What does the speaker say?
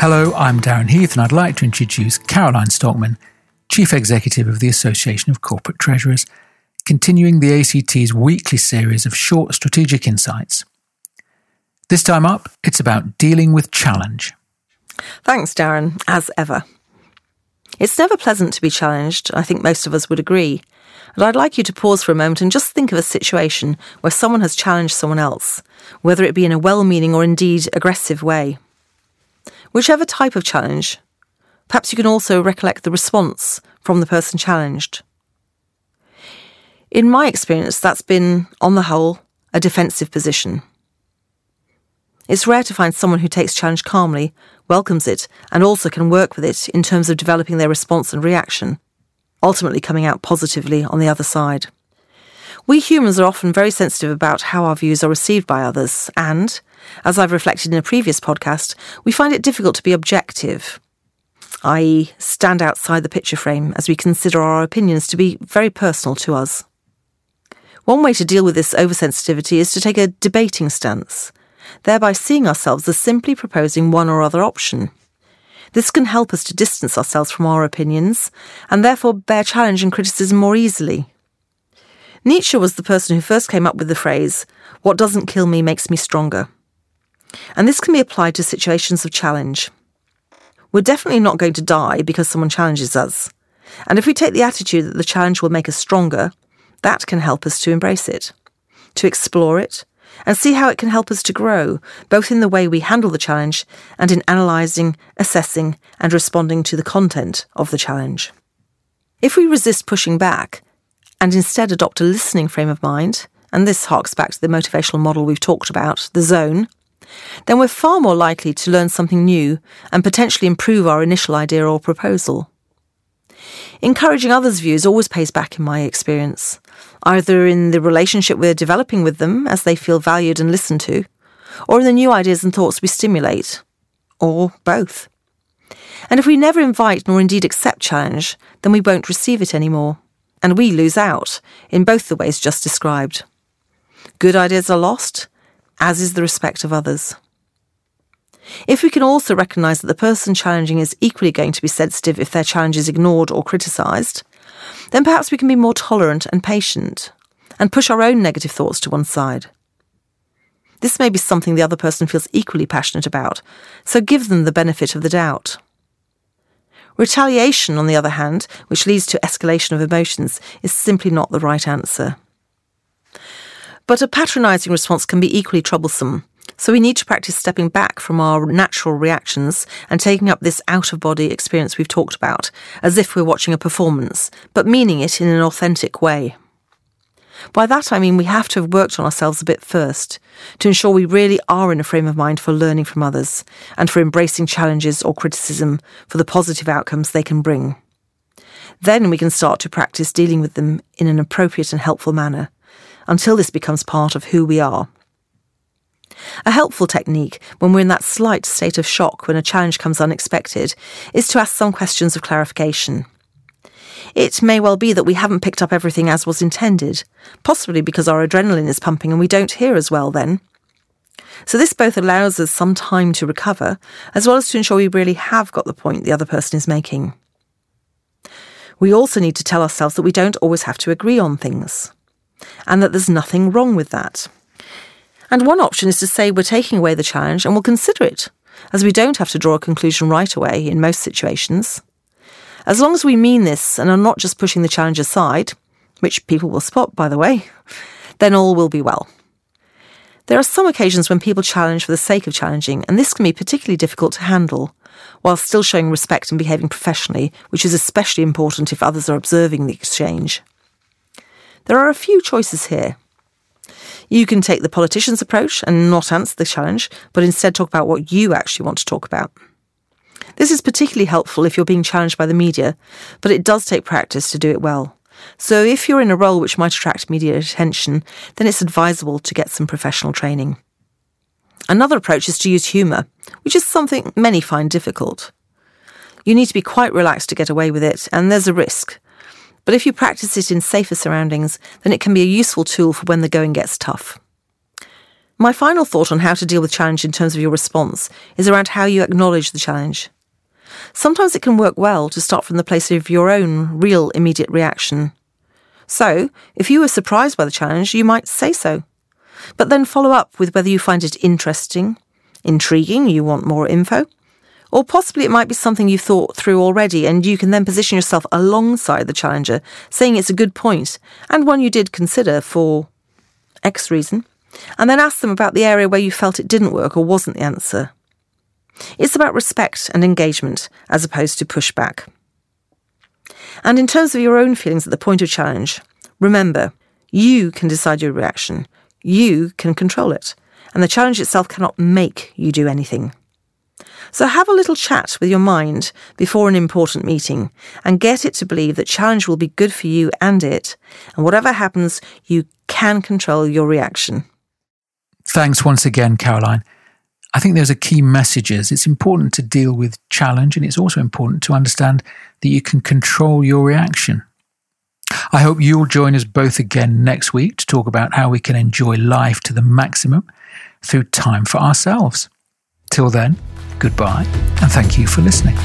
Hello, I'm Darren Heath, and I'd like to introduce Caroline Stockman, Chief Executive of the Association of Corporate Treasurers, continuing the ACT's weekly series of short strategic insights. This time up, it's about dealing with challenge. Thanks, Darren, as ever. It's never pleasant to be challenged, I think most of us would agree. And I'd like you to pause for a moment and just think of a situation where someone has challenged someone else, whether it be in a well meaning or indeed aggressive way. Whichever type of challenge, perhaps you can also recollect the response from the person challenged. In my experience, that's been, on the whole, a defensive position. It's rare to find someone who takes challenge calmly, welcomes it, and also can work with it in terms of developing their response and reaction, ultimately coming out positively on the other side. We humans are often very sensitive about how our views are received by others, and, as I've reflected in a previous podcast, we find it difficult to be objective, i.e., stand outside the picture frame as we consider our opinions to be very personal to us. One way to deal with this oversensitivity is to take a debating stance, thereby seeing ourselves as simply proposing one or other option. This can help us to distance ourselves from our opinions and therefore bear challenge and criticism more easily. Nietzsche was the person who first came up with the phrase, What doesn't kill me makes me stronger. And this can be applied to situations of challenge. We're definitely not going to die because someone challenges us. And if we take the attitude that the challenge will make us stronger, that can help us to embrace it, to explore it, and see how it can help us to grow, both in the way we handle the challenge and in analysing, assessing, and responding to the content of the challenge. If we resist pushing back and instead adopt a listening frame of mind, and this harks back to the motivational model we've talked about, the zone, then we're far more likely to learn something new and potentially improve our initial idea or proposal. Encouraging others' views always pays back in my experience, either in the relationship we're developing with them as they feel valued and listened to, or in the new ideas and thoughts we stimulate, or both. And if we never invite nor indeed accept challenge, then we won't receive it anymore, and we lose out in both the ways just described. Good ideas are lost, as is the respect of others. If we can also recognise that the person challenging is equally going to be sensitive if their challenge is ignored or criticised, then perhaps we can be more tolerant and patient and push our own negative thoughts to one side. This may be something the other person feels equally passionate about, so give them the benefit of the doubt. Retaliation, on the other hand, which leads to escalation of emotions, is simply not the right answer. But a patronising response can be equally troublesome, so we need to practice stepping back from our natural reactions and taking up this out of body experience we've talked about, as if we're watching a performance, but meaning it in an authentic way. By that I mean we have to have worked on ourselves a bit first, to ensure we really are in a frame of mind for learning from others, and for embracing challenges or criticism for the positive outcomes they can bring. Then we can start to practice dealing with them in an appropriate and helpful manner until this becomes part of who we are. A helpful technique when we're in that slight state of shock when a challenge comes unexpected is to ask some questions of clarification. It may well be that we haven't picked up everything as was intended, possibly because our adrenaline is pumping and we don't hear as well then. So, this both allows us some time to recover, as well as to ensure we really have got the point the other person is making. We also need to tell ourselves that we don't always have to agree on things and that there's nothing wrong with that. And one option is to say we're taking away the challenge and we'll consider it, as we don't have to draw a conclusion right away in most situations. As long as we mean this and are not just pushing the challenge aside, which people will spot, by the way, then all will be well. There are some occasions when people challenge for the sake of challenging, and this can be particularly difficult to handle, while still showing respect and behaving professionally, which is especially important if others are observing the exchange. There are a few choices here. You can take the politician's approach and not answer the challenge, but instead talk about what you actually want to talk about. This is particularly helpful if you're being challenged by the media, but it does take practice to do it well. So if you're in a role which might attract media attention, then it's advisable to get some professional training. Another approach is to use humour, which is something many find difficult. You need to be quite relaxed to get away with it, and there's a risk. But if you practice it in safer surroundings, then it can be a useful tool for when the going gets tough. My final thought on how to deal with challenge in terms of your response is around how you acknowledge the challenge. Sometimes it can work well to start from the place of your own real immediate reaction. So, if you were surprised by the challenge, you might say so. But then follow up with whether you find it interesting, intriguing, you want more info, or possibly it might be something you've thought through already and you can then position yourself alongside the challenger, saying it's a good point and one you did consider for X reason, and then ask them about the area where you felt it didn't work or wasn't the answer. It's about respect and engagement as opposed to pushback. And in terms of your own feelings at the point of challenge, remember, you can decide your reaction. You can control it. And the challenge itself cannot make you do anything. So have a little chat with your mind before an important meeting and get it to believe that challenge will be good for you and it. And whatever happens, you can control your reaction. Thanks once again, Caroline. I think those are key messages. it's important to deal with challenge and it's also important to understand that you can control your reaction. I hope you'll join us both again next week to talk about how we can enjoy life to the maximum through time for ourselves. Till then, goodbye and thank you for listening.